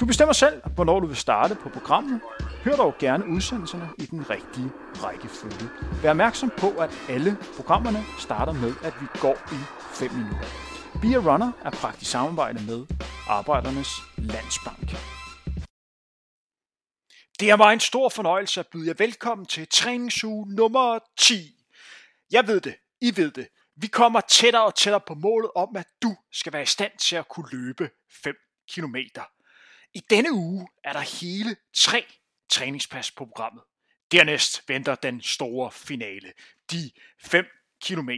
Du bestemmer selv, hvornår du vil starte på programmet. Hør dog gerne udsendelserne i den rigtige rækkefølge. Vær opmærksom på, at alle programmerne starter med, at vi går i 5 minutter. Be a Runner er praktisk samarbejde med Arbejdernes Landsbank. Det er mig en stor fornøjelse at byde jer velkommen til træningsuge nummer 10. Jeg ved det, I ved det. Vi kommer tættere og tættere på målet om, at du skal være i stand til at kunne løbe 5 kilometer. I denne uge er der hele tre træningspas på programmet. Dernæst venter den store finale, de 5 km.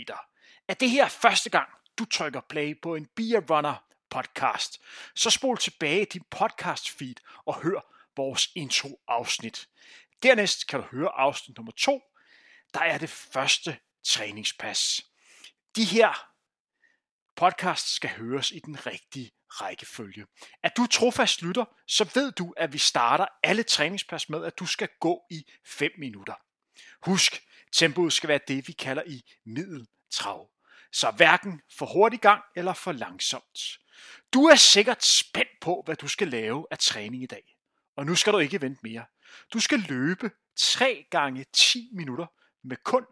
Er det her første gang, du trykker play på en Beer Runner podcast, så spol tilbage i din podcast feed og hør vores intro afsnit. Dernæst kan du høre afsnit nummer 2, der er det første træningspas. De her podcasts skal høres i den rigtige rækkefølge. Er du trofast lytter, så ved du, at vi starter alle træningspas med, at du skal gå i 5 minutter. Husk, tempoet skal være det, vi kalder i middeltrav. Så hverken for hurtig gang eller for langsomt. Du er sikkert spændt på, hvad du skal lave af træning i dag. Og nu skal du ikke vente mere. Du skal løbe 3 gange 10 minutter med kun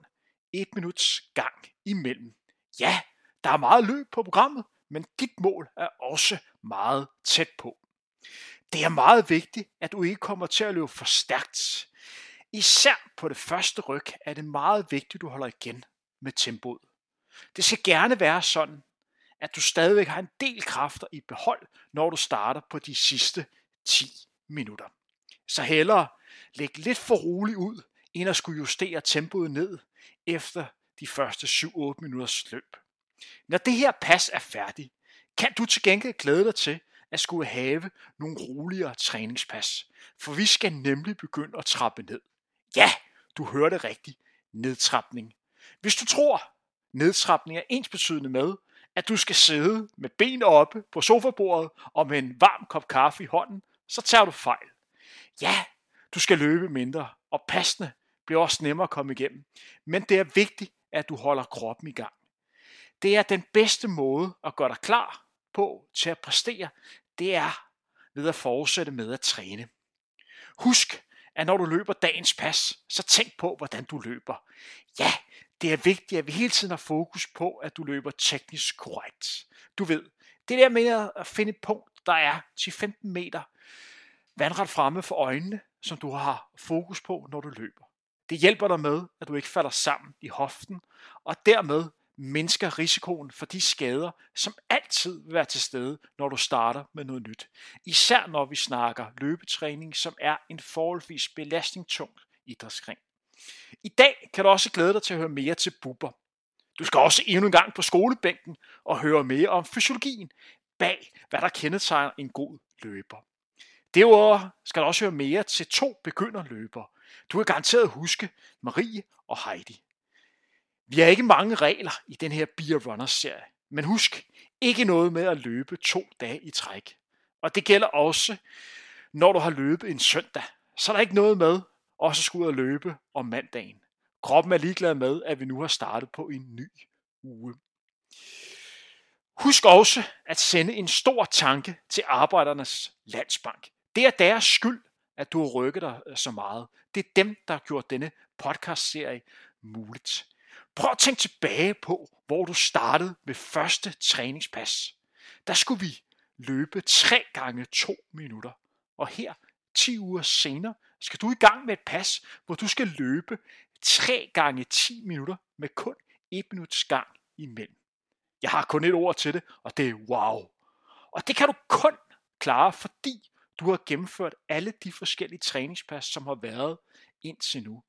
1 minuts gang imellem. Ja, der er meget løb på programmet, men dit mål er også meget tæt på. Det er meget vigtigt, at du ikke kommer til at løbe for stærkt. Især på det første ryg er det meget vigtigt, at du holder igen med tempoet. Det skal gerne være sådan, at du stadigvæk har en del kræfter i behold, når du starter på de sidste 10 minutter. Så hellere læg lidt for roligt ud, end at skulle justere tempoet ned efter de første 7-8 minutters løb. Når det her pas er færdigt, kan du til gengæld glæde dig til at skulle have nogle roligere træningspas. For vi skal nemlig begynde at trappe ned. Ja, du hørte rigtigt. Nedtrapning. Hvis du tror, nedtrapning er ensbetydende med, at du skal sidde med benene oppe på sofabordet og med en varm kop kaffe i hånden, så tager du fejl. Ja, du skal løbe mindre, og passende bliver også nemmere at komme igennem. Men det er vigtigt, at du holder kroppen i gang. Det er den bedste måde at gøre dig klar på til at præstere, det er ved at fortsætte med at træne. Husk, at når du løber dagens pas, så tænk på, hvordan du løber. Ja, det er vigtigt, at vi hele tiden har fokus på, at du løber teknisk korrekt. Du ved, det der med at finde et punkt, der er 10-15 meter vandret fremme for øjnene, som du har fokus på, når du løber. Det hjælper dig med, at du ikke falder sammen i hoften, og dermed mindsker risikoen for de skader, som altid vil være til stede, når du starter med noget nyt. Især når vi snakker løbetræning, som er en forholdsvis belastningstung idrætsgren. I dag kan du også glæde dig til at høre mere til buber. Du skal også endnu en gang på skolebænken og høre mere om fysiologien bag, hvad der kendetegner en god løber. Derudover skal du også høre mere til to begynderløbere. Du kan garanteret huske Marie og Heidi. Vi har ikke mange regler i den her Beer Runners serie, men husk, ikke noget med at løbe to dage i træk. Og det gælder også, når du har løbet en søndag. Så er der ikke noget med også at skulle ud og løbe om mandagen. Kroppen er ligeglad med, at vi nu har startet på en ny uge. Husk også at sende en stor tanke til Arbejdernes Landsbank. Det er deres skyld, at du har rykket dig øh, så meget. Det er dem, der har gjort denne podcast-serie muligt. Prøv at tænke tilbage på, hvor du startede med første træningspas. Der skulle vi løbe 3 gange 2 minutter. Og her, 10 uger senere, skal du i gang med et pas, hvor du skal løbe 3 gange 10 minutter med kun 1 minuts gang imellem. Jeg har kun et ord til det, og det er wow. Og det kan du kun klare, fordi du har gennemført alle de forskellige træningspas, som har været indtil nu.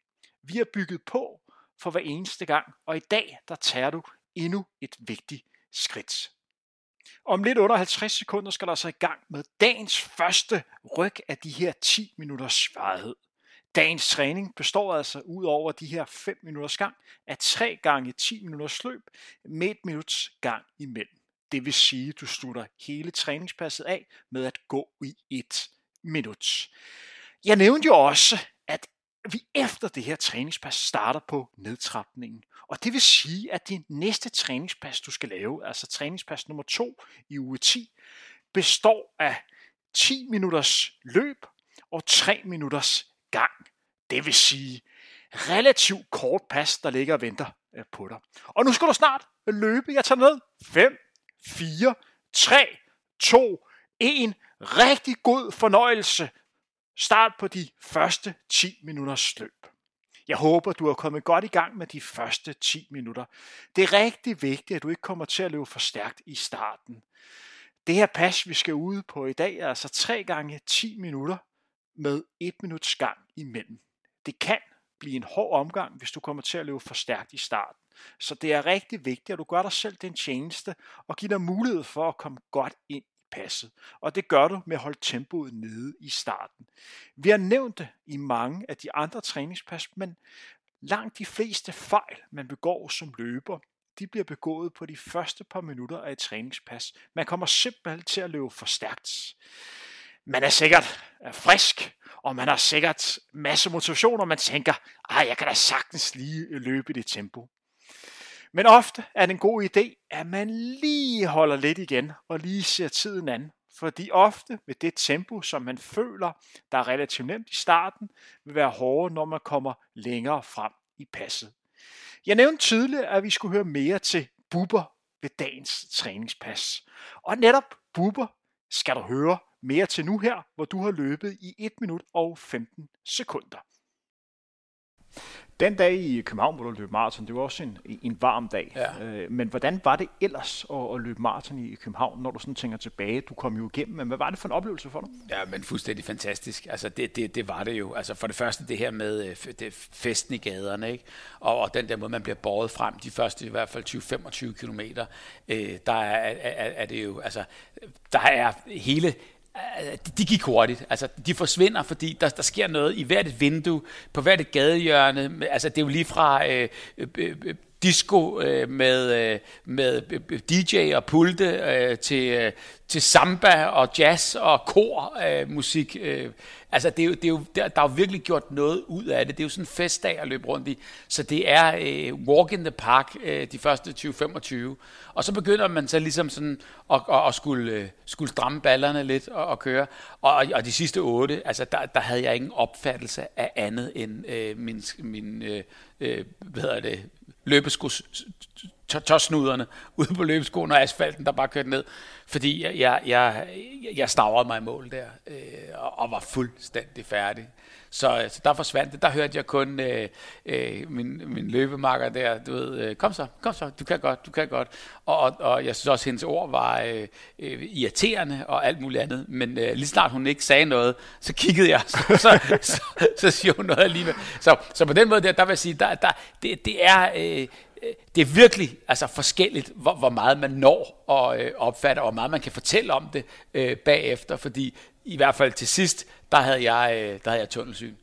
Vi har bygget på for hver eneste gang, og i dag der tager du endnu et vigtigt skridt. Om lidt under 50 sekunder skal der så i gang med dagens første ryg af de her 10 minutters svarhed. Dagens træning består altså ud over de her 5 minutters gang af 3 gange 10 minutters løb med et minuts gang imellem. Det vil sige, at du slutter hele træningspasset af med at gå i 1 minut. Jeg nævnte jo også, at vi efter det her træningspas starter på nedtrapningen. Og det vil sige, at det næste træningspas, du skal lave, altså træningspas nummer 2 i uge 10, består af 10 minutters løb og 3 minutters gang. Det vil sige relativt kort pas, der ligger og venter øh, på dig. Og nu skal du snart løbe. Jeg tager ned. 5, 4, 3, 2, 1. Rigtig god fornøjelse. Start på de første 10 minutters løb. Jeg håber, du er kommet godt i gang med de første 10 minutter. Det er rigtig vigtigt, at du ikke kommer til at løbe for stærkt i starten. Det her pas, vi skal ude på i dag, er altså 3 gange 10 minutter med 1 minuts gang imellem. Det kan blive en hård omgang, hvis du kommer til at løbe for stærkt i starten. Så det er rigtig vigtigt, at du gør dig selv den tjeneste og giver dig mulighed for at komme godt ind passet. Og det gør du med at holde tempoet nede i starten. Vi har nævnt det i mange af de andre træningspas, men langt de fleste fejl, man begår som løber, de bliver begået på de første par minutter af et træningspas. Man kommer simpelthen til at løbe for stærkt. Man er sikkert øh, frisk, og man har sikkert masse motivation, og man tænker, at jeg kan da sagtens lige løbe i det tempo. Men ofte er det en god idé, at man lige holder lidt igen og lige ser tiden an. Fordi ofte med det tempo, som man føler, der er relativt nemt i starten, vil være hårdere, når man kommer længere frem i passet. Jeg nævnte tidligere, at vi skulle høre mere til buber ved dagens træningspas. Og netop buber skal du høre mere til nu her, hvor du har løbet i 1 minut og 15 sekunder. Den dag i København, hvor du løb maraton, det var også en, en varm dag. Ja. Øh, men hvordan var det ellers at, at løbe maraton i København, når du sådan tænker tilbage? Du kom jo igennem, men hvad var det for en oplevelse for dig? Ja, men fuldstændig fantastisk. Altså, det, det, det var det jo. Altså, for det første det her med øh, det, festen i gaderne, ikke? Og, og den der måde, man bliver båret frem, de første i hvert fald 20-25 kilometer, øh, der er, er, er det jo, altså, der er hele Øh, de gik hurtigt. Altså, de forsvinder, fordi der, der sker noget i hvert et vindue, på hvert et gadehjørne. Altså, det er jo lige fra øh, øh, øh, disco øh, med, øh, med DJ og pulte øh, til, øh, til samba og jazz og kor øh, musik. Øh. Altså, det er jo, det er jo, der, der er jo virkelig gjort noget ud af det. Det er jo sådan en festdag at løbe rundt i. Så det er øh, walk in the park øh, de første 20-25. Og så begynder man så ligesom sådan at, at, at skulle, øh, skulle stramme ballerne lidt og, og køre. Og, og de sidste otte, altså der, der havde jeg ingen opfattelse af andet end øh, min, min øh, øh hvad hedder det, løbesko ude på løbeskoen og asfalten, der bare kørte ned. Fordi jeg, jeg, jeg, jeg stavrede mig i mål der, øh, og, og var fuldstændig færdig. Så, øh, så der forsvandt det. Der hørte jeg kun øh, øh, min, min løbemarker der, du ved, øh, kom så, kom så, du kan godt, du kan godt. Og, og, og jeg synes også, at hendes ord var øh, øh, irriterende og alt muligt andet. Men øh, lige snart hun ikke sagde noget, så kiggede jeg, så, så, så, så siger hun noget alligevel. Så, så på den måde der, der vil jeg sige, der, der, det, det er... Øh, det er virkelig altså forskelligt, hvor, hvor meget man når og øh, opfatter, og hvor meget man kan fortælle om det øh, bagefter, fordi i hvert fald til sidst, der havde jeg, øh, der havde jeg tunnelsyn.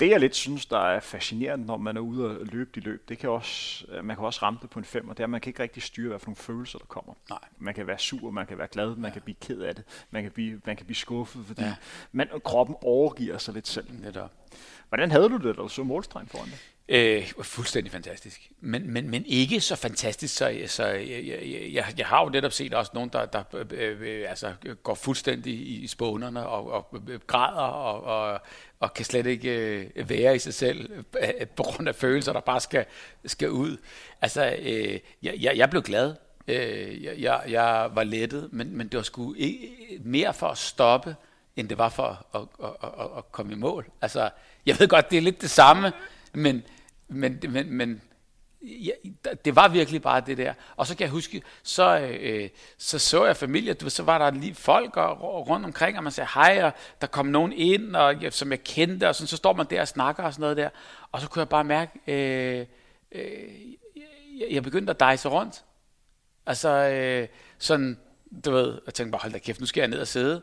Det jeg lidt synes, der er fascinerende, når man er ude og løbe de løb, det kan også, øh, man kan også ramme det på en fem, og det er, at man kan ikke rigtig styre, hvad for nogle følelser, der kommer. Nej. Man kan være sur, man kan være glad, man ja. kan blive ked af det, man kan blive, man kan blive skuffet, fordi ja. man, kroppen overgiver sig lidt selv. Netop. Hvordan havde du det, da du så målstregen foran dig? Øh, fuldstændig fantastisk. Men, men, men ikke så fantastisk, så, så jeg, jeg, jeg, jeg har jo netop set også nogen, der, der øh, øh altså, går fuldstændig i spånerne og, og øh, græder og, og, og kan slet ikke øh, være i sig selv øh, på grund af følelser, der bare skal, skal ud. Altså, øh, jeg, jeg blev glad. Øh, jeg, jeg var lettet, men, men det var sgu ikke, mere for at stoppe, end det var for at, at, at, at komme i mål. Altså, jeg ved godt, det er lidt det samme, men men, men, men ja, det var virkelig bare det der. Og så kan jeg huske, så øh, så, så jeg familie, du, så var der lige folk og, rundt omkring, og man sagde hej, og der kom nogen ind, og, ja, som jeg kendte, og sådan, så står man der og snakker og sådan noget der. Og så kunne jeg bare mærke, øh, øh, jeg begyndte at dejse rundt. Altså, øh, sådan, du ved, jeg tænkte bare, hold da kæft, nu skal jeg ned og sidde.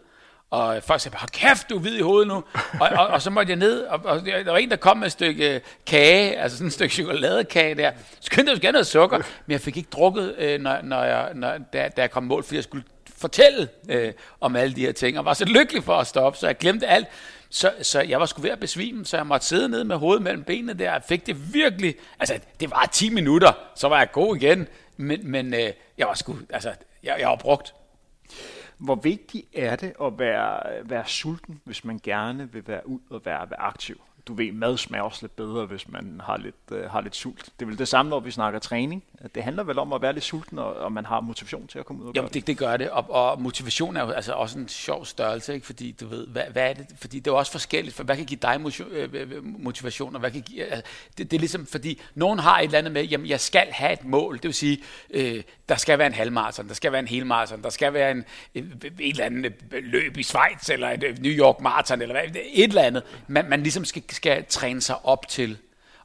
Og folk sagde hold kæft, du er hvid i hovedet nu. og, og, og, så måtte jeg ned, og, og, der var en, der kom med et stykke øh, kage, altså sådan et stykke chokoladekage der. Så skyndte jeg gerne noget sukker, men jeg fik ikke drukket, øh, når, når jeg, når, da, da jeg kom mål, fordi jeg skulle fortælle øh, om alle de her ting, og var så lykkelig for at stoppe, så jeg glemte alt. Så, så jeg var sgu ved at besvime, så jeg måtte sidde ned med hovedet mellem benene der, og fik det virkelig, altså det var 10 minutter, så var jeg god igen, men, men øh, jeg var sgu, altså jeg, jeg var brugt. Hvor vigtigt er det at være, være sulten, hvis man gerne vil være ud og være, være aktiv? Du ved, mad smager også lidt bedre, hvis man har lidt, øh, har lidt sult. Det er vel det samme, når vi snakker træning. Det handler vel om at være lidt sulten, og, og man har motivation til at komme ud og Jamen, det, det gør det, og, og motivation er jo altså også en sjov størrelse, ikke? fordi du ved, hvad, hvad er det? Fordi det er også forskelligt, for hvad kan give dig øh, øh, motivation, og hvad kan give, altså, det, det er ligesom, fordi nogen har et eller andet med, jamen jeg skal have et mål, det vil sige, øh, der skal være en halvmarathon, der skal være en helmarathon, der skal være en, et, et eller andet løb i Schweiz, eller et New York Marathon, eller hvad, et eller andet, man, man ligesom skal skal træne sig op til.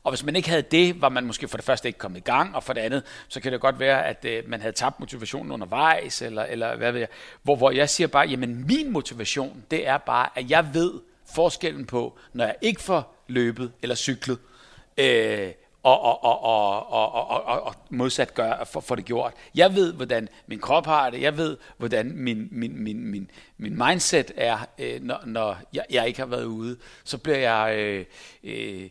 Og hvis man ikke havde det, var man måske for det første ikke kommet i gang, og for det andet, så kan det godt være, at øh, man havde tabt motivationen undervejs, eller, eller hvad ved jeg. Hvor, hvor jeg siger bare, jamen min motivation, det er bare, at jeg ved forskellen på, når jeg ikke får løbet eller cyklet, øh, og, og, og, og, og, og, og, og modsat gør for, for det gjort. Jeg ved, hvordan min krop har det. Jeg ved, hvordan min, min, min, min, min mindset er, øh, når, når jeg, jeg ikke har været ude. Så bliver jeg... Øh, øh,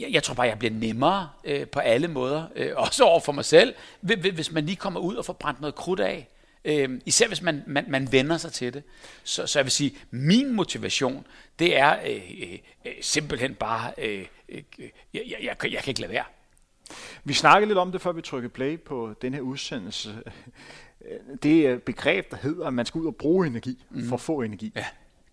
jeg, jeg tror bare, jeg bliver nemmere øh, på alle måder. Øh, også over for mig selv, hvis man lige kommer ud og får brændt noget krudt af. Øh, især hvis man, man, man vender sig til det. Så, så jeg vil sige, min motivation, det er øh, øh, øh simpelthen bare... Øh, jeg, jeg, jeg, jeg kan ikke lade være. Vi snakkede lidt om det, før vi trykkede play på den her udsendelse. Det begreb, der hedder, at man skal ud og bruge energi mm. for at få energi. Ja.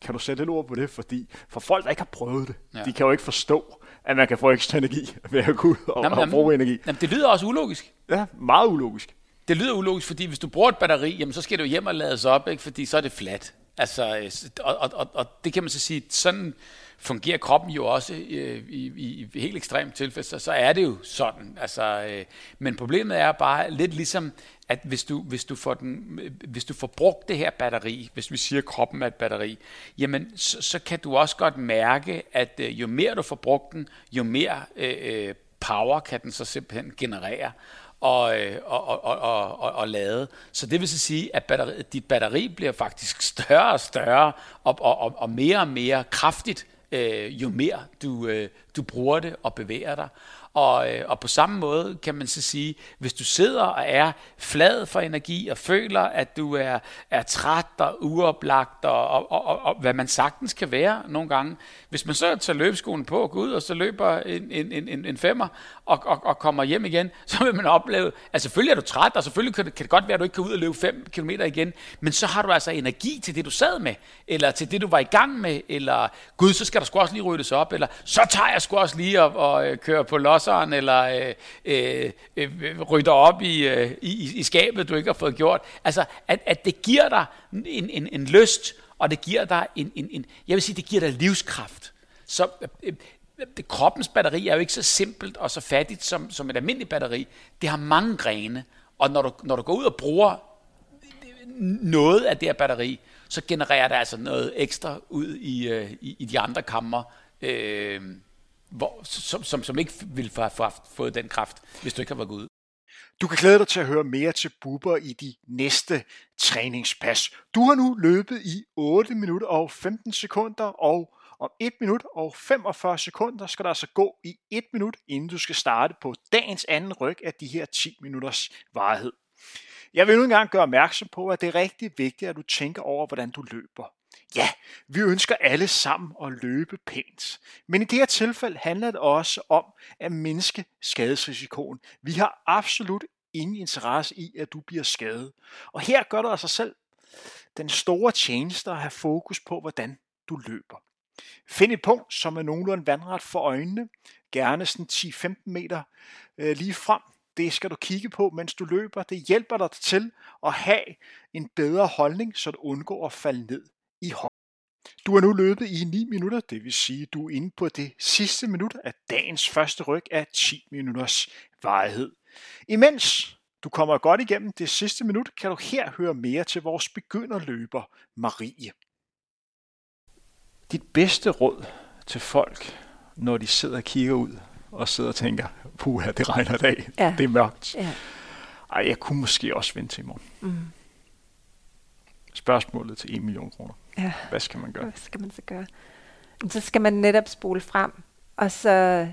Kan du sætte et ord på det? Fordi for folk, der ikke har prøvet det, ja. de kan jo ikke forstå, at man kan få ekstra energi ved at gå ud og, jamen, og bruge energi. Jamen, det lyder også ulogisk. Ja, meget ulogisk. Det lyder ulogisk, fordi hvis du bruger et batteri, jamen, så skal du hjem og lades op, ikke? fordi så er det fladt. Altså, øh, og, og, og, og det kan man så sige, sådan fungerer kroppen jo også øh, i, i, i helt ekstremt tilfælde, så, så er det jo sådan. Altså, øh, men problemet er bare lidt ligesom, at hvis du, hvis, du får den, øh, hvis du får brugt det her batteri, hvis vi siger, at kroppen er et batteri, jamen så, så kan du også godt mærke, at øh, jo mere du får brugt den, jo mere øh, øh power kan den så simpelthen generere Øh, og, og, og, og, og, og lade. Så det vil så sige, at batteri, dit batteri bliver faktisk større og større, og, og, og mere og mere kraftigt, øh, jo mere du, øh, du bruger det og bevæger dig. Og, øh, og på samme måde kan man så sige, hvis du sidder og er flad for energi og føler, at du er, er træt og uoplagt og, og, og, og, og hvad man sagtens kan være nogle gange. Hvis man så tager løbeskoen på og går ud og så løber en, en, en, en femmer og, og, og kommer hjem igen, så vil man opleve, at selvfølgelig er du træt, og selvfølgelig kan det, kan det godt være, at du ikke kan ud og løbe 5 km igen, men så har du altså energi til det, du sad med, eller til det, du var i gang med, eller gud, så skal der sgu også lige ryddes op, eller så tager jeg sgu også lige og, og øh, køre på los tosseren, eller øh, øh, øh, rydder op i, øh, i, i skabet, du ikke har fået gjort. Altså, at, at det giver dig en, en, en lyst, og det giver dig en, en, en, jeg vil sige, det giver dig livskraft. Så øh, øh, det, kroppens batteri er jo ikke så simpelt og så fattigt som, som et almindeligt batteri. Det har mange grene, og når du, når du går ud og bruger noget af det her batteri, så genererer det altså noget ekstra ud i, øh, i, i de andre kammer. Øh, hvor, som, som, som ikke ville have fået den kraft, hvis du ikke har været gået ud. Du kan glæde dig til at høre mere til Bubber i de næste træningspas. Du har nu løbet i 8 minutter og 15 sekunder, og om 1 minut og 45 sekunder skal der altså gå i 1 minut, inden du skal starte på dagens anden ryg af de her 10 minutters varighed. Jeg vil nu engang gøre opmærksom på, at det er rigtig vigtigt, at du tænker over, hvordan du løber. Ja, vi ønsker alle sammen at løbe pænt. Men i det her tilfælde handler det også om at mindske skadesrisikoen. Vi har absolut ingen interesse i, at du bliver skadet. Og her gør du altså selv den store tjeneste at have fokus på, hvordan du løber. Find et punkt, som er nogenlunde vandret for øjnene, gerne sådan 10-15 meter øh, lige frem. Det skal du kigge på, mens du løber. Det hjælper dig til at have en bedre holdning, så du undgår at falde ned i hånd. Du har nu løbet i 9 minutter, det vil sige, du er inde på det sidste minut af dagens første ryg af 10 minutters varighed. Imens du kommer godt igennem det sidste minut, kan du her høre mere til vores begynderløber, Marie. Dit bedste råd til folk, når de sidder og kigger ud og sidder og tænker, puha, det regner dag, ja. det er mørkt. Ja. Ej, jeg kunne måske også vente til i morgen. Mm. Spørgsmålet til 1 million kroner. Ja. Hvad skal man gøre? Hvad skal man så gøre? Så skal man netop spole frem, og så,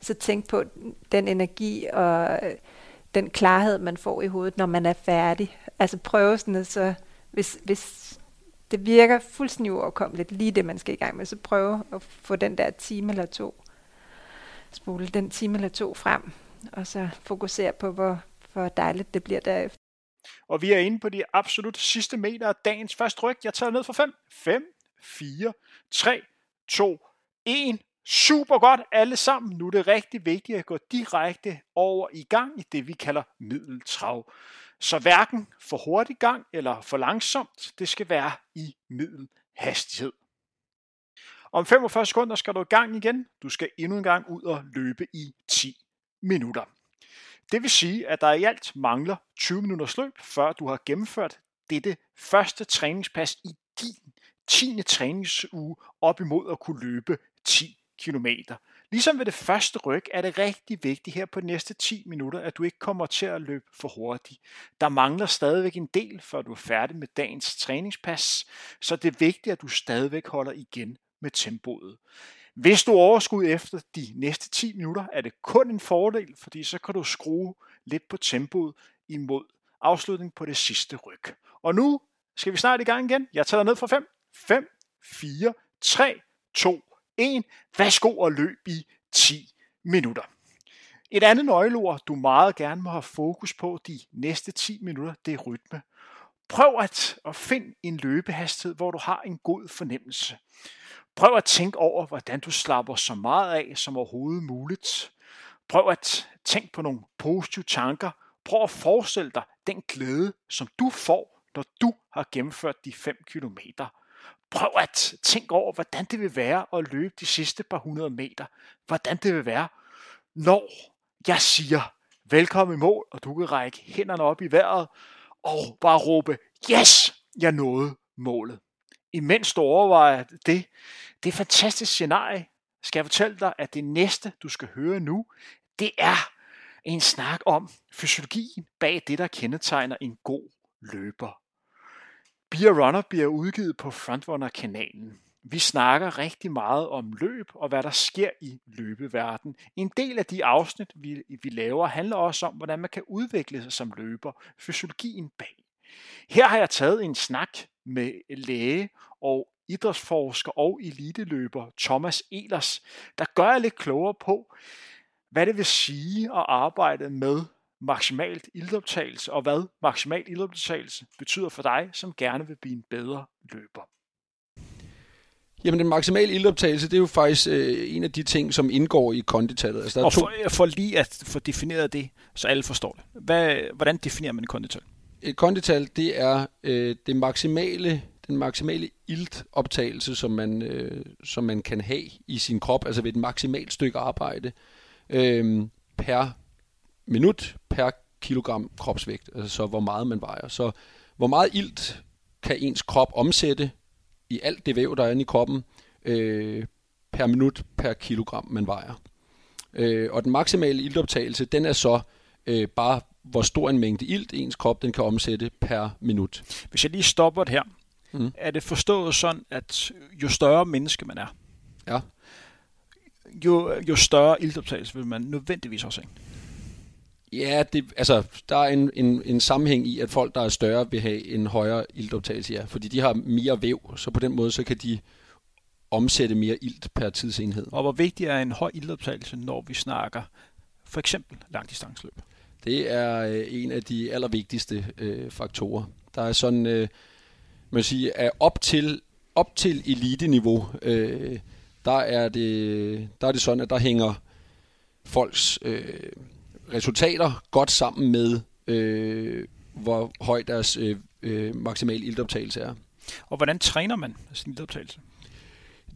så tænke på den energi og den klarhed, man får i hovedet, når man er færdig. Altså prøve sådan, så hvis, hvis det virker fuldstændig uoverkommeligt, lige det, man skal i gang med, så prøve at få den der time eller to, spole den time eller to frem, og så fokusere på, hvor, hvor dejligt det bliver derefter. Og vi er inde på de absolut sidste meter af dagens første ryg. Jeg tager ned for 5, 5, 4, 3, 2, 1. Super godt alle sammen. Nu er det rigtig vigtigt at gå direkte over i gang i det, vi kalder middeltrav. Så hverken for hurtig gang eller for langsomt, det skal være i middelhastighed. Om 45 sekunder skal du i gang igen. Du skal endnu en gang ud og løbe i 10 minutter. Det vil sige, at der i alt mangler 20 minutters løb, før du har gennemført dette første træningspas i din 10. træningsuge op imod at kunne løbe 10 km. Ligesom ved det første ryg er det rigtig vigtigt her på de næste 10 minutter, at du ikke kommer til at løbe for hurtigt. Der mangler stadigvæk en del, før du er færdig med dagens træningspas, så det er vigtigt, at du stadigvæk holder igen med tempoet. Hvis du overskud efter de næste 10 minutter, er det kun en fordel, fordi så kan du skrue lidt på tempoet imod afslutning på det sidste ryg. Og nu skal vi snart i gang igen. Jeg tager ned fra 5, 5, 4, 3, 2, 1. Værsgo og løb i 10 minutter. Et andet nøgleord, du meget gerne må have fokus på de næste 10 minutter, det er rytme. Prøv at, at finde en løbehastighed, hvor du har en god fornemmelse. Prøv at tænke over, hvordan du slapper så meget af som overhovedet muligt. Prøv at tænke på nogle positive tanker. Prøv at forestille dig den glæde, som du får, når du har gennemført de 5 km. Prøv at tænke over, hvordan det vil være at løbe de sidste par hundrede meter. Hvordan det vil være, når jeg siger, velkommen i mål, og du kan række hænderne op i vejret, og bare råbe, yes, jeg nåede målet imens du overvejer det, det er et fantastisk scenarie, skal jeg fortælle dig, at det næste, du skal høre nu, det er en snak om fysiologien bag det, der kendetegner en god løber. Beer Runner bliver udgivet på Frontrunner-kanalen. Vi snakker rigtig meget om løb og hvad der sker i løbeverden. En del af de afsnit, vi, vi laver, handler også om, hvordan man kan udvikle sig som løber, fysiologien bag. Her har jeg taget en snak med læge og idrætsforsker og eliteløber Thomas Elers, der gør jeg lidt klogere på, hvad det vil sige at arbejde med maksimalt ildoptagelse, og hvad maksimal ildoptagelse betyder for dig, som gerne vil blive en bedre løber. Jamen den maksimale ildoptagelse, det er jo faktisk øh, en af de ting, som indgår i konditallet. Altså, der og for, to... for lige at få defineret det, så alle forstår det. Hvad, hvordan definerer man et kondital? Et kondital, det er øh, det maksimale, den maksimale iltoptagelse, som man, øh, som man kan have i sin krop, altså ved et maksimalt stykke arbejde øh, per minut, per kilogram kropsvægt, altså så hvor meget man vejer. Så hvor meget ilt kan ens krop omsætte i alt det væv, der er inde i kroppen, øh, per minut, per kilogram, man vejer. Øh, og den maksimale iltoptagelse, den er så øh, bare hvor stor en mængde ilt ens krop den kan omsætte per minut. Hvis jeg lige stopper det her, mm. er det forstået sådan, at jo større menneske man er, ja. jo, jo større iltoptagelse vil man nødvendigvis også have? Ja, det, altså, der er en, en, en sammenhæng i, at folk, der er større, vil have en højere iltoptagelse, ja, fordi de har mere væv, så på den måde, så kan de omsætte mere ilt per tidsenhed. Og hvor vigtig er en høj iltoptagelse, når vi snakker for eksempel langdistanceløb? Det er øh, en af de allervigtigste øh, faktorer. Der er sådan, øh, man sige, at op til, op til elite-niveau, øh, der, er det, der er det sådan, at der hænger folks øh, resultater godt sammen med, øh, hvor høj deres øh, øh, maksimale ildoptagelse er. Og hvordan træner man sin ildoptagelse?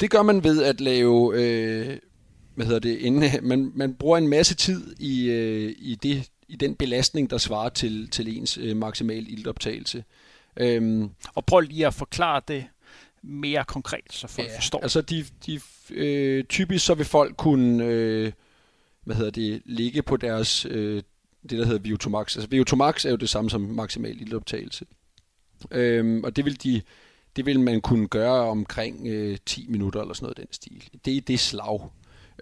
Det gør man ved at lave, øh, hvad hedder det, inden, man, man bruger en masse tid i, øh, i det i den belastning, der svarer til, til ens øh, maksimal iltoptagelse. Øhm, og prøv lige at forklare det mere konkret, så folk ja, forstår. Altså de, de øh, typisk så vil folk kunne øh, hvad hedder det, ligge på deres øh, det der hedder VO2max. Altså VO2max er jo det samme som maksimal iltoptagelse. Øhm, og det vil de det vil man kunne gøre omkring øh, 10 minutter eller sådan noget den stil. Det er det slag.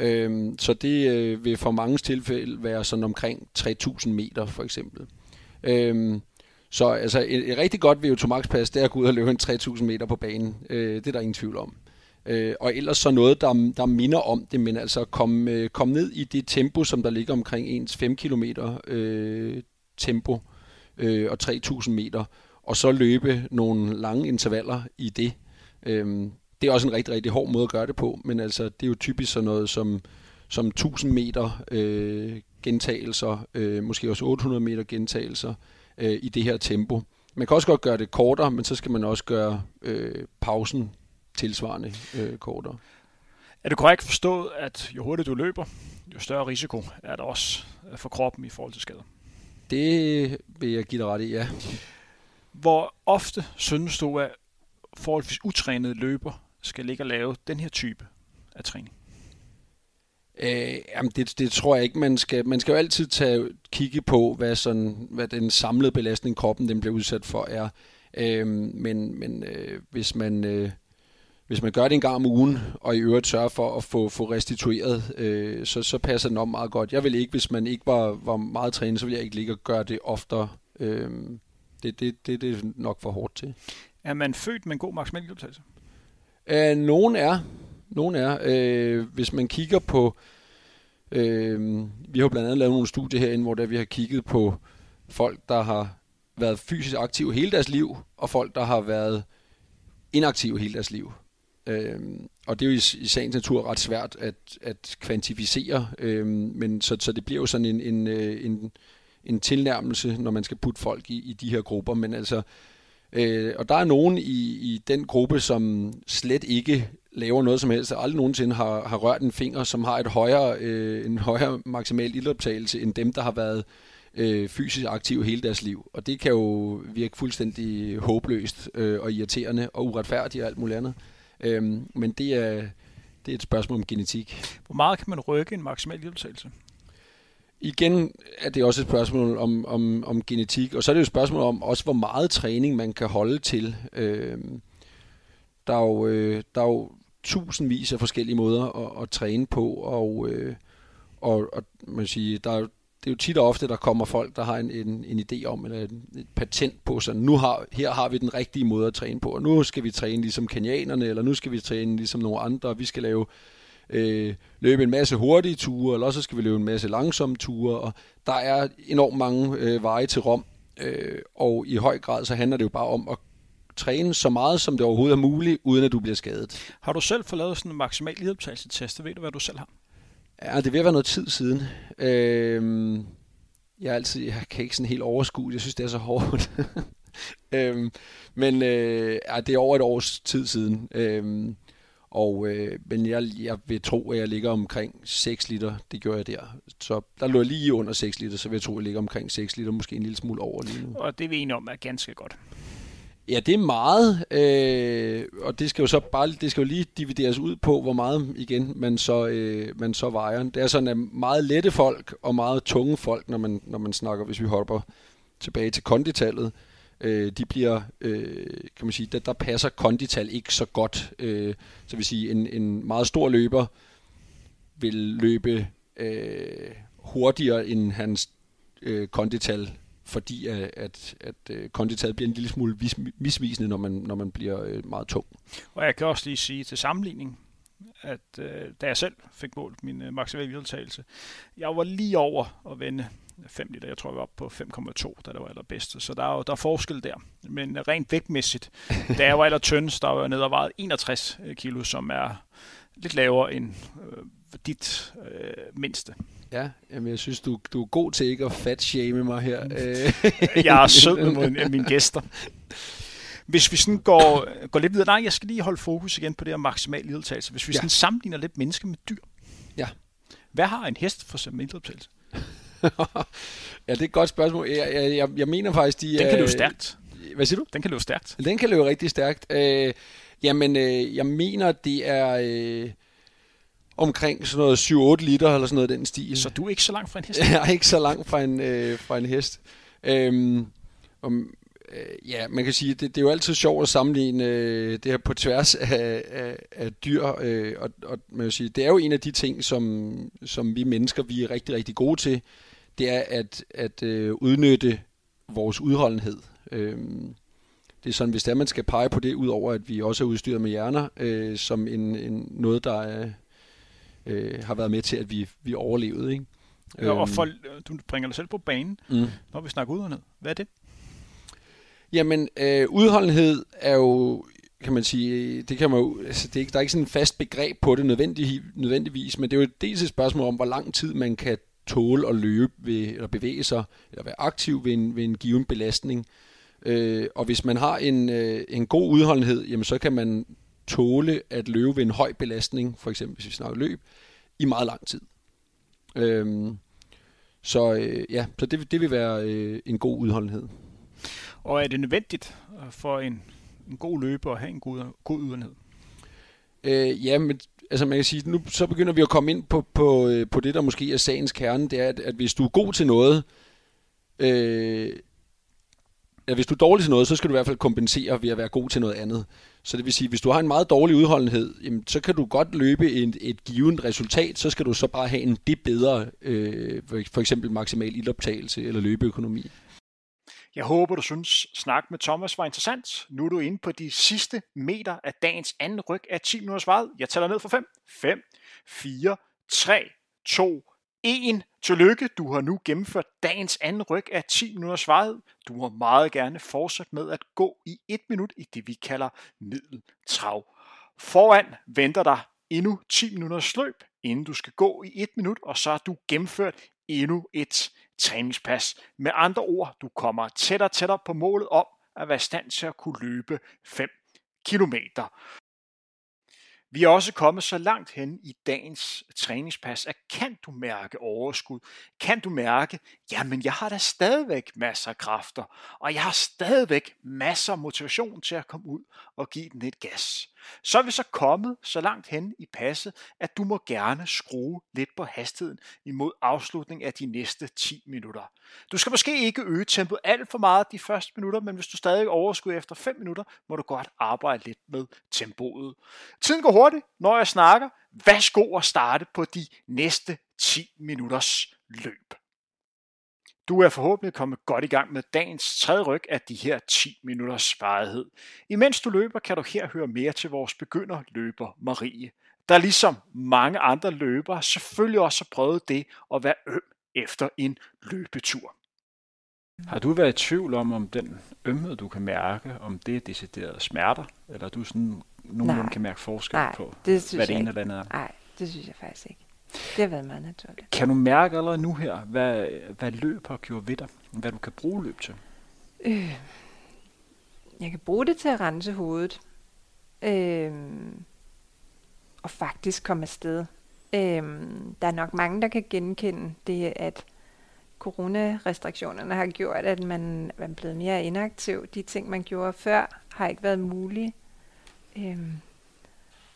Øhm, så det øh, vil for mange tilfælde være sådan omkring 3000 meter for eksempel. Øhm, så altså et, et rigtig godt VO2 max pas, det er at gå ud og løbe en 3000 meter på banen. Øh, det er der ingen tvivl om. Øh, og ellers så noget, der, der minder om det, men altså kom, øh, kom ned i det tempo, som der ligger omkring ens 5 km øh, tempo øh, og 3000 meter, og så løbe nogle lange intervaller i det. Øh, det er også en rigtig, rigtig hård måde at gøre det på, men altså det er jo typisk sådan noget som, som 1000 meter øh, gentagelser, øh, måske også 800 meter gentagelser, øh, i det her tempo. Man kan også godt gøre det kortere, men så skal man også gøre øh, pausen tilsvarende øh, kortere. Er det korrekt forstået, at jo hurtigere du løber, jo større risiko er der også øh, for kroppen i forhold til skader? Det vil jeg give dig ret i, ja. Hvor ofte synes du, at forholdsvis utrænede løber skal ligge og lave den her type af træning? Øh, jamen det, det tror jeg ikke. Man skal, man skal jo altid tage, kigge på, hvad, sådan, hvad den samlede belastning, kroppen den bliver udsat for, er. Øh, men men øh, hvis, man, øh, hvis man gør det en gang om ugen, og i øvrigt sørger for at få, få restitueret, øh, så, så passer den om meget godt. Jeg vil ikke, hvis man ikke var, var meget trænet, så vil jeg ikke ligge og gøre det oftere. Øh, det, det, det, det er nok for hårdt til. Er man født med en god maksimal optagelse? Øh, nogen er. Nogen er. Øh, hvis man kigger på... Øh, vi har blandt andet lavet nogle studier herinde, hvor der vi har kigget på folk, der har været fysisk aktive hele deres liv, og folk, der har været inaktive hele deres liv. Øh, og det er jo i, i sagens natur ret svært at, at kvantificere, øh, men så, så det bliver jo sådan en, en, øh, en, en tilnærmelse, når man skal putte folk i, i de her grupper. Men altså, øh, og der er nogen i, i den gruppe, som slet ikke laver noget som helst, og aldrig nogensinde har, har rørt en finger, som har et højere, øh, en højere maksimal ildoptagelse end dem, der har været øh, fysisk aktive hele deres liv. Og det kan jo virke fuldstændig håbløst øh, og irriterende og uretfærdigt og alt muligt andet. Øh, men det er, det er et spørgsmål om genetik. Hvor meget kan man rykke en maksimal ildoptagelse? Igen er det også et spørgsmål om, om, om genetik, og så er det jo et spørgsmål om også, hvor meget træning man kan holde til. Øh, der, er jo, øh, der er jo tusindvis af forskellige måder at, at træne på, og, øh, og, og man siger, der er, det er jo tit og ofte, der kommer folk, der har en, en, en idé om, eller et, et patent på, så nu har, her har vi den rigtige måde at træne på, og nu skal vi træne ligesom kenianerne, eller nu skal vi træne ligesom nogle andre, og vi skal lave øh, løbe en masse hurtige ture, eller også skal vi løbe en masse langsomme ture, og der er enormt mange øh, veje til Rom, øh, og i høj grad så handler det jo bare om at træne så meget, som det overhovedet er muligt, uden at du bliver skadet. Har du selv fået lavet sådan en maksimal lidoptagelse-test? Ved du, hvad du selv har? Ja, det vil være noget tid siden. Øh, jeg, er altid, jeg kan ikke sådan helt overskue Jeg synes, det er så hårdt. øh, men øh, ja, det er over et års tid siden. Øh, og, øh, men jeg, jeg vil tro, at jeg ligger omkring 6 liter. Det gør jeg der. Så der lå jeg lige under 6 liter, så vil jeg tro, at jeg ligger omkring 6 liter, måske en lille smule over lige nu. Og det vi enige om er ganske godt. Ja, det er meget, øh, og det skal jo så bare det skal jo lige divideres ud på, hvor meget igen man så, øh, man så vejer. Det er sådan at meget lette folk og meget tunge folk, når man, når man snakker, hvis vi hopper tilbage til konditallet, øh, de bliver, øh, kan man sige, der, der passer kondital ikke så godt. Øh, så vil sige, en, en meget stor løber vil løbe øh, hurtigere end hans øh, kondital fordi at, at, at øh, konditalet bliver en lille smule vis, misvisende, når man, når man bliver øh, meget tung. Og jeg kan også lige sige til sammenligning, at øh, da jeg selv fik målt min øh, maksimale vedtagelse, jeg var lige over at vende 5 liter. Jeg tror, jeg var oppe på 5,2, da det var allerbedste. Så der er jo der er forskel der. Men rent vægtmæssigt, da jeg var aller tyndest, der var jeg nede og vejet 61 kilo, som er lidt lavere end øh, dit øh, mindste. Ja, jamen jeg synes, du, du er god til ikke at fat-shame mig her. jeg er sød med mine gæster. Hvis vi sådan går, går lidt videre, nej, jeg skal lige holde fokus igen på det her maksimal lidelse. Hvis vi ja. sådan sammenligner lidt mennesker med dyr. Ja. Hvad har en hest for eksempel ja, det er et godt spørgsmål. Jeg, jeg, jeg, jeg mener faktisk, de Den kan løbe stærkt. Hvad siger du? Den kan løbe stærkt. Den kan løbe rigtig stærkt. Øh, jamen, øh, jeg mener, det er øh, omkring sådan noget 7-8 liter eller sådan noget den stil. Så du er ikke så langt fra en hest? jeg er ikke så langt fra en, øh, fra en hest. Øhm, om, øh, ja, man kan sige, det, det er jo altid sjovt at sammenligne øh, det her på tværs af, af, af dyr, øh, og, og man kan sige, det er jo en af de ting, som, som vi mennesker, vi er rigtig, rigtig gode til, det er at, at øh, udnytte vores udholdenhed. Øhm, det er sådan, hvis det er, man skal pege på det, udover at vi også er udstyret med hjerner, øh, som en, en, noget, der er, øh, har været med til, at vi, vi overlevede. Ikke? Ja, og for, du bringer dig selv på banen, mm. når vi snakker udholdenhed. Hvad er det? Jamen, øh, udholdenhed er jo, kan man sige, det kan man jo, altså det er, der er ikke sådan en fast begreb på det nødvendig, nødvendigvis, men det er jo dels et spørgsmål om, hvor lang tid man kan tåle at løbe ved, eller bevæge sig, eller være aktiv ved en, ved en given belastning. Øh, og hvis man har en, øh, en god udholdenhed, jamen så kan man tåle at løbe ved en høj belastning, for eksempel hvis vi snakker løb, i meget lang tid. Øh, så øh, ja, så det, det vil være øh, en god udholdenhed. Og er det nødvendigt øh, for en, en god løber at have en god, god udholdenhed? Øh, ja, men altså man kan sige, nu så begynder vi at komme ind på, på, øh, på det, der måske er sagens kerne, det er, at, at hvis du er god til noget, øh, ja, hvis du er dårlig til noget, så skal du i hvert fald kompensere ved at være god til noget andet. Så det vil sige, hvis du har en meget dårlig udholdenhed, jamen, så kan du godt løbe et, et givet resultat, så skal du så bare have en det bedre, øh, for eksempel maksimal ildoptagelse eller løbeøkonomi. Jeg håber, du synes, snak med Thomas var interessant. Nu er du inde på de sidste meter af dagens anden ryg af 10 minutters vejret. Jeg tæller ned for 5. 5, 4, 3, 2, 1. Tillykke, du har nu gennemført dagens anden ryg af 10 minutters varighed. Du må meget gerne fortsætte med at gå i 1 minut i det, vi kalder middeltrav. Foran venter dig endnu 10 minutters løb, inden du skal gå i 1 minut, og så har du gennemført endnu et træningspas. Med andre ord, du kommer tættere og tættere på målet om at være i stand til at kunne løbe 5 km. Vi er også kommet så langt hen i dagens træningspas, at kan du mærke overskud? Kan du mærke, jamen jeg har da stadigvæk masser af kræfter, og jeg har stadigvæk masser af motivation til at komme ud og give den et gas. Så er vi så kommet så langt hen i passet, at du må gerne skrue lidt på hastigheden imod afslutning af de næste 10 minutter. Du skal måske ikke øge tempoet alt for meget de første minutter, men hvis du stadig overskud efter 5 minutter, må du godt arbejde lidt med tempoet. Tiden går hurtigt, når jeg snakker. Værsgo at starte på de næste 10 minutters løb. Du er forhåbentlig kommet godt i gang med dagens tredje ryg af de her 10 minutters varighed. Imens du løber, kan du her høre mere til vores begynderløber Marie, der ligesom mange andre løbere selvfølgelig også har prøvet det at være øm efter en løbetur. Har du været i tvivl om, om den ømhed, du kan mærke, om det er decideret smerter, eller du sådan nogenlunde kan mærke forskel Nej, på, det hvad det ene eller andet er? Nej, det synes jeg faktisk ikke. Det har været meget naturligt. Kan du mærke allerede nu her, hvad, hvad løb har gjort ved dig? Hvad du kan bruge løb til? Øh, jeg kan bruge det til at rense hovedet. Øh, og faktisk komme afsted. Øh, der er nok mange, der kan genkende det, at coronarestriktionerne har gjort, at man, man er blevet mere inaktiv. De ting, man gjorde før, har ikke været mulige. Øh,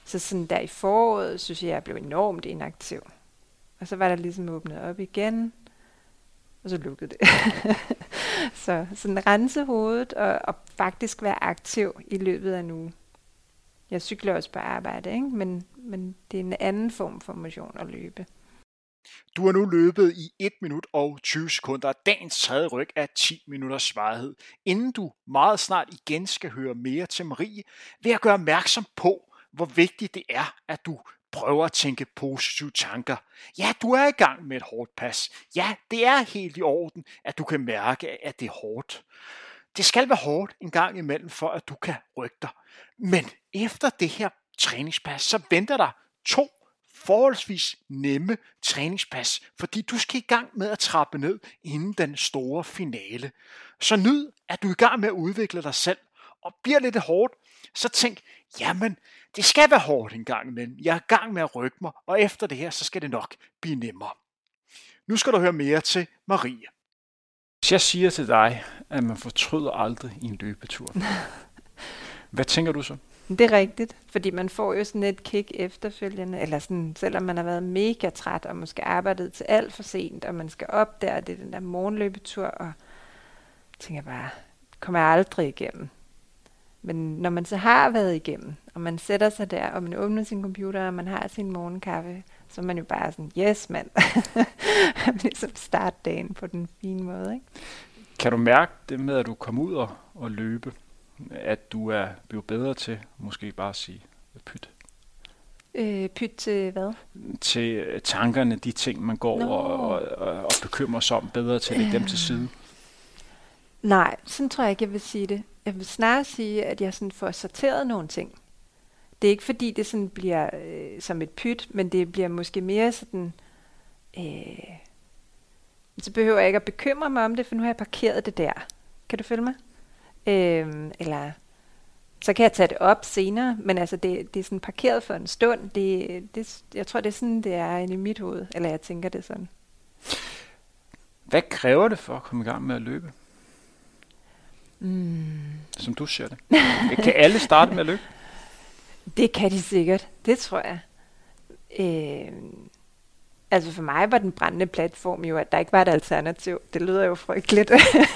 så sådan der i foråret, synes jeg, jeg blev enormt inaktiv. Og så var der ligesom åbnet op igen, og så lukkede det. så sådan rense hovedet og, og faktisk være aktiv i løbet af en uge. Jeg cykler også på arbejde, ikke? Men, men det er en anden form for motion at løbe. Du har nu løbet i 1 minut og 20 sekunder dagens tredje ryg er 10 minutters varighed. Inden du meget snart igen skal høre mere til Marie, vil jeg gøre opmærksom på, hvor vigtigt det er, at du prøver at tænke positive tanker. Ja, du er i gang med et hårdt pas. Ja, det er helt i orden, at du kan mærke, at det er hårdt. Det skal være hårdt en gang imellem, for at du kan rykke dig. Men efter det her træningspas, så venter der to forholdsvis nemme træningspas, fordi du skal i gang med at trappe ned inden den store finale. Så nyd, at du er i gang med at udvikle dig selv, og bliver lidt hårdt, så tænk, jamen, det skal være hårdt en gang imellem. Jeg er i gang med at rykke mig, og efter det her, så skal det nok blive nemmere. Nu skal du høre mere til Marie. Hvis jeg siger til dig, at man fortryder aldrig i en løbetur, hvad tænker du så? Det er rigtigt, fordi man får jo sådan et kick efterfølgende, eller sådan, selvom man har været mega træt, og måske arbejdet til alt for sent, og man skal op der, det er den der morgenløbetur, og tænker bare, kommer jeg aldrig igennem. Men når man så har været igennem, og man sætter sig der, og man åbner sin computer, og man har sin morgenkaffe, så er man jo bare sådan, yes mand, ligesom start dagen på den fine måde. Ikke? Kan du mærke det med, at du kommer ud og, og løbe, at du er blevet bedre til måske bare at sige pyt? Øh, pyt til hvad? Til tankerne, de ting, man går Nå. og, og, og, bekymrer sig om, bedre til at lægge dem til side. Nej, sådan tror jeg ikke, jeg vil sige det. Jeg vil snarere sige, at jeg sådan får sorteret nogle ting. Det er ikke fordi, det sådan bliver øh, som et pyt, men det bliver måske mere sådan... Øh, så behøver jeg ikke at bekymre mig om det, for nu har jeg parkeret det der. Kan du følge mig? Øh, eller så kan jeg tage det op senere, men altså det, det er sådan parkeret for en stund. Det, det, jeg tror, det er sådan, det er inde i mit hoved, eller jeg tænker det sådan. Hvad kræver det for at komme i gang med at løbe, Mm. som du ser det? Kan alle starte med at løbe? Det kan de sikkert. Det tror jeg. Øh, altså for mig var den brændende platform jo, at der ikke var et alternativ. Det lyder jo frygteligt.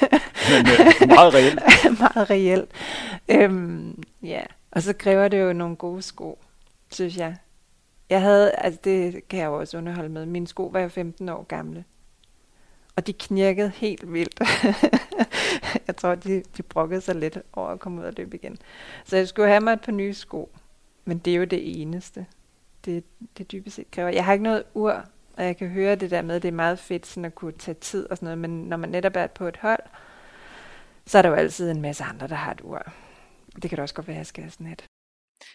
Men øh, meget reelt. Meget reelt. Øhm, ja, og så kræver det jo nogle gode sko, synes jeg. Jeg havde, altså det kan jeg jo også underholde med, mine sko var jo 15 år gamle. Og de knirkede helt vildt. jeg tror, de, de brokkede sig lidt over at komme ud og løbe igen. Så jeg skulle have mig et par nye sko. Men det er jo det eneste. Det, det dybest set kræver. Jeg har ikke noget ur, og jeg kan høre det der med, at det er meget fedt sådan at kunne tage tid og sådan noget. Men når man netop er på et hold, så er der jo altid en masse andre, der har et ur. Det kan da også godt være, at jeg skal have sådan et.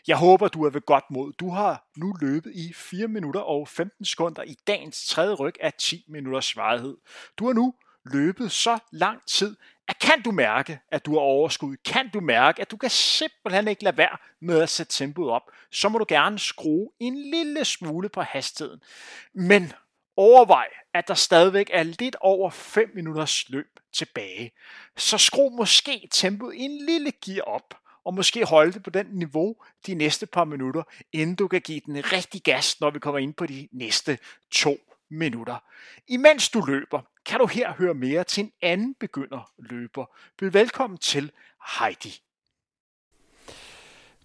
Jeg håber, du er ved godt mod. Du har nu løbet i 4 minutter og 15 sekunder i dagens tredje ryg af 10 minutters varighed. Du har nu løbet så lang tid, at kan du mærke, at du har overskud, kan du mærke, at du kan simpelthen ikke lade være med at sætte tempoet op, så må du gerne skrue en lille smule på hastigheden. Men overvej, at der stadigvæk er lidt over 5 minutters løb tilbage. Så skru måske tempoet en lille gear op, og måske holde det på den niveau de næste par minutter, inden du kan give den rigtig gas, når vi kommer ind på de næste to minutter. Imens du løber, kan du her høre mere til en anden begynderløber. Byd velkommen til Heidi.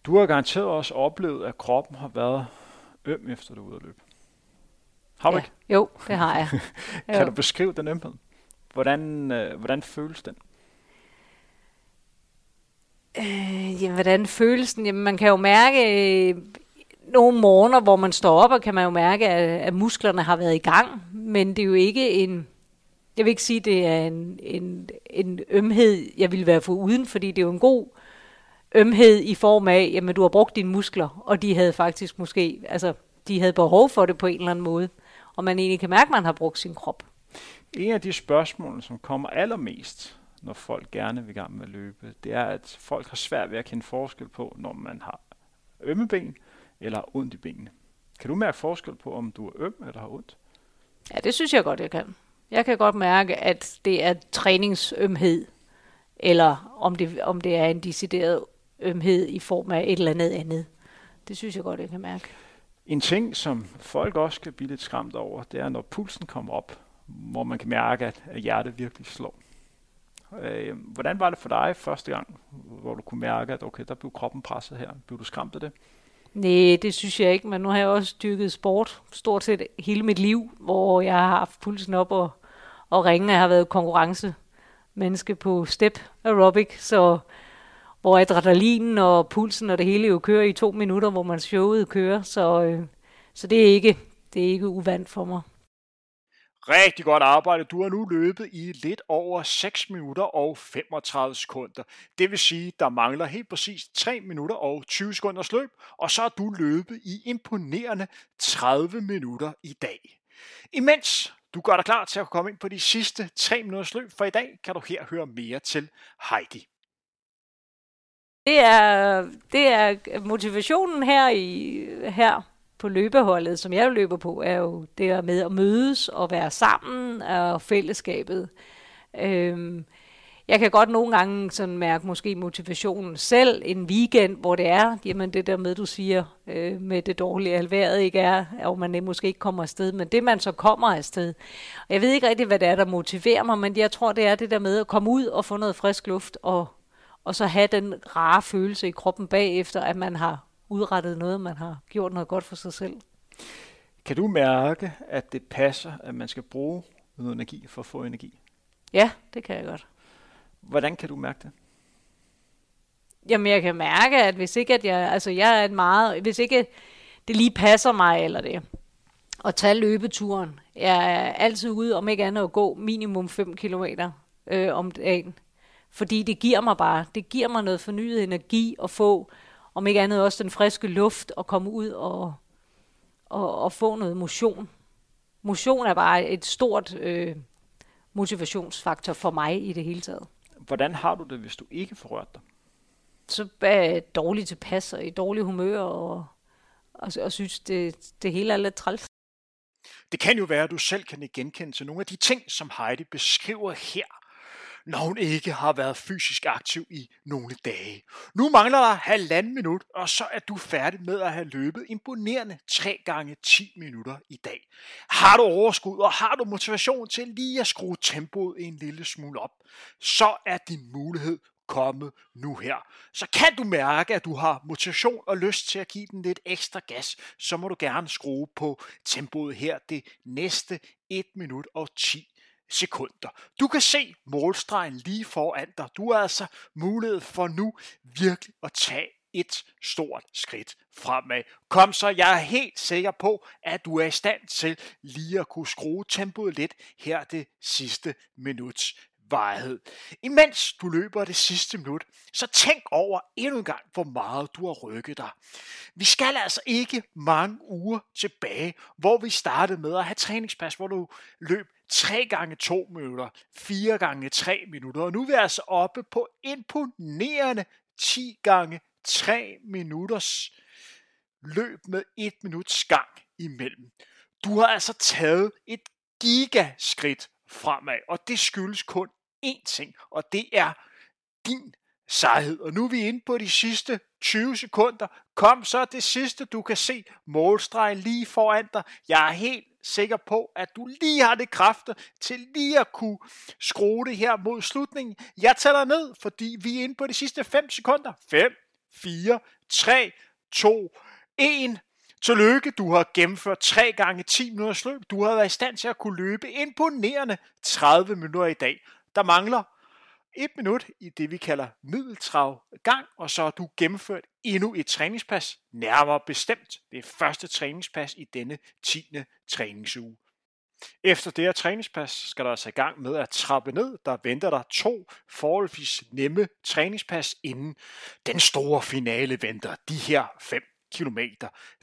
Du har garanteret også oplevet, at kroppen har været øm efter du er ude at løbe. Har du Ja. ikke? Jo, det har jeg. Kan Jo. du beskrive den ømhed? Hvordan, øh, hvordan føles den? Øh, jamen, hvordan føles den? Jamen, man kan jo mærke øh, nogle morgener, hvor man står op, og kan man jo mærke, at, at musklerne har været i gang. Men det er jo ikke en... Jeg vil ikke sige, at det er en, en, en ømhed, jeg vil være for uden, fordi det er jo en god ømhed i form af, jamen du har brugt dine muskler, og de havde faktisk måske, altså de havde behov for det på en eller anden måde. Og man egentlig kan mærke, at man har brugt sin krop. En af de spørgsmål, som kommer allermest, når folk gerne vil i gang med at løbe, det er, at folk har svært ved at kende forskel på, når man har ømme ben eller har ondt i benene. Kan du mærke forskel på, om du er øm eller har ondt? Ja, det synes jeg godt, jeg kan. Jeg kan godt mærke, at det er træningsømhed, eller om det, om det er en decideret ømhed i form af et eller andet andet. Det synes jeg godt, jeg kan mærke. En ting, som folk også kan blive lidt skræmt over, det er, når pulsen kommer op, hvor man kan mærke, at hjertet virkelig slår. Øh, hvordan var det for dig første gang, hvor du kunne mærke, at okay, der blev kroppen presset her? Blev du skræmt af det? Nej, det synes jeg ikke, men nu har jeg også dyrket sport stort set hele mit liv, hvor jeg har haft pulsen op og, og ringe. Jeg har været konkurrence menneske på step aerobic, så hvor adrenalinen og pulsen og det hele jo kører i to minutter, hvor man showet kører, så, øh, så det er ikke det er ikke uvandt for mig. Rigtig godt arbejde. Du har nu løbet i lidt over 6 minutter og 35 sekunder. Det vil sige, der mangler helt præcis 3 minutter og 20 sekunders løb, og så har du løbet i imponerende 30 minutter i dag. Imens du gør dig klar til at komme ind på de sidste 3 minutters løb for i dag, kan du her høre mere til Heidi. Det er, det er motivationen her, i, her på løbeholdet, som jeg løber på, er jo det der med at mødes og være sammen og fællesskabet. Øhm, jeg kan godt nogle gange sådan mærke måske motivationen selv en weekend, hvor det er, jamen det der med, du siger, øh, med det dårlige alværet ikke er, og man måske ikke kommer afsted, men det man så kommer afsted. Og jeg ved ikke rigtig, hvad det er, der motiverer mig, men jeg tror, det er det der med at komme ud og få noget frisk luft, og, og så have den rare følelse i kroppen bagefter, at man har udrettet noget, man har gjort noget godt for sig selv. Kan du mærke, at det passer, at man skal bruge noget energi for at få energi? Ja, det kan jeg godt. Hvordan kan du mærke det? Jamen, jeg kan mærke, at hvis ikke, at jeg, altså jeg er et meget, hvis ikke det lige passer mig, eller det, at tage løbeturen. Jeg er altid ude, om ikke andet at gå minimum 5 km øh, om dagen. Fordi det giver mig bare, det giver mig noget fornyet energi at få, om ikke andet også den friske luft, og komme ud og, og, og få noget motion. Motion er bare et stort øh, motivationsfaktor for mig i det hele taget. Hvordan har du det, hvis du ikke får rørt dig? Så er jeg dårlig tilpas og i dårlig humør og, og, og synes, det, det hele er lidt træls. Det kan jo være, at du selv kan genkende til nogle af de ting, som Heidi beskriver her når hun ikke har været fysisk aktiv i nogle dage. Nu mangler der halvanden minut, og så er du færdig med at have løbet imponerende 3 gange 10 minutter i dag. Har du overskud, og har du motivation til lige at skrue tempoet en lille smule op, så er din mulighed kommet nu her. Så kan du mærke, at du har motivation og lyst til at give den lidt ekstra gas, så må du gerne skrue på tempoet her det næste 1 minut og 10 sekunder. Du kan se målstregen lige foran dig. Du har altså mulighed for nu virkelig at tage et stort skridt fremad. Kom så, jeg er helt sikker på, at du er i stand til lige at kunne skrue tempoet lidt her det sidste minuts varighed. Imens du løber det sidste minut, så tænk over endnu en gang, hvor meget du har rykket dig. Vi skal altså ikke mange uger tilbage, hvor vi startede med at have træningspas, hvor du løb 3 gange 2 minutter, 4 gange 3 minutter, og nu er vi altså oppe på imponerende 10 gange 3 minutters løb med 1 minuts gang imellem. Du har altså taget et gigaskridt fremad, og det skyldes kun én ting, og det er din sejhed. Og nu er vi inde på de sidste 20 sekunder. Kom så det sidste, du kan se målstregen lige foran dig. Jeg er helt sikker på, at du lige har det kræfter til lige at kunne skrue det her mod slutningen. Jeg tæller ned, fordi vi er inde på de sidste 5 sekunder. 5, 4, 3, 2, 1. Tillykke, du har gennemført 3 gange 10 minutters løb. Du har været i stand til at kunne løbe imponerende 30 minutter i dag. Der mangler et minut i det, vi kalder middeltrav gang, og så har du gennemført endnu et træningspas, nærmere bestemt det første træningspas i denne 10. træningsuge. Efter det her træningspas skal der altså i gang med at trappe ned. Der venter der to forholdsvis nemme træningspas, inden den store finale venter. De her fem km.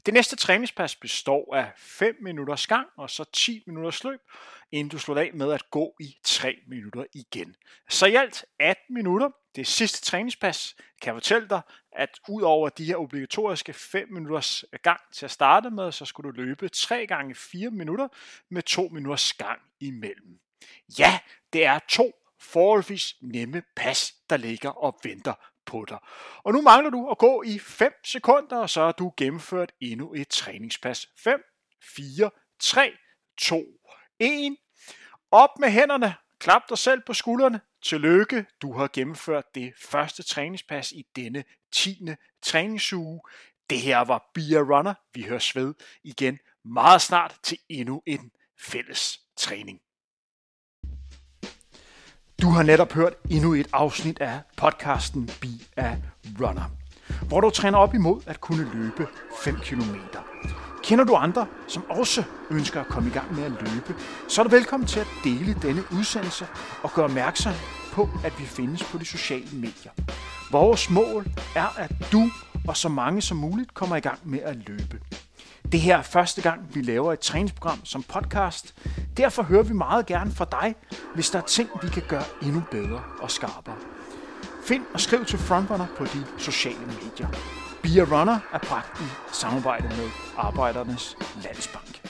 Det næste træningspas består af 5 minutters gang og så 10 minutters løb, inden du slutter af med at gå i 3 minutter igen. Så i alt 18 minutter. Det sidste træningspas kan jeg fortælle dig, at ud over de her obligatoriske 5 minutters gang til at starte med, så skulle du løbe 3 gange 4 minutter med 2 minutters gang imellem. Ja, det er to forholdsvis nemme pas, der ligger og venter på dig. Og nu mangler du at gå i 5 sekunder, og så har du gennemført endnu et træningspas. 5, 4, 3, 2, 1. Op med hænderne. Klap dig selv på skuldrene. Tillykke, du har gennemført det første træningspas i denne 10. træningsuge. Det her var Bia Runner. Vi høres ved igen meget snart til endnu en fælles træning. Du har netop hørt endnu et afsnit af podcasten Be a Runner, hvor du træner op imod at kunne løbe 5 km. Kender du andre, som også ønsker at komme i gang med at løbe, så er du velkommen til at dele denne udsendelse og gøre opmærksom på, at vi findes på de sociale medier. Vores mål er, at du og så mange som muligt kommer i gang med at løbe. Det her er første gang, vi laver et træningsprogram som podcast. Derfor hører vi meget gerne fra dig, hvis der er ting, vi kan gøre endnu bedre og skarpere. Find og skriv til Frontrunner på de sociale medier. Be a Runner er bragt i samarbejde med Arbejdernes Landsbank.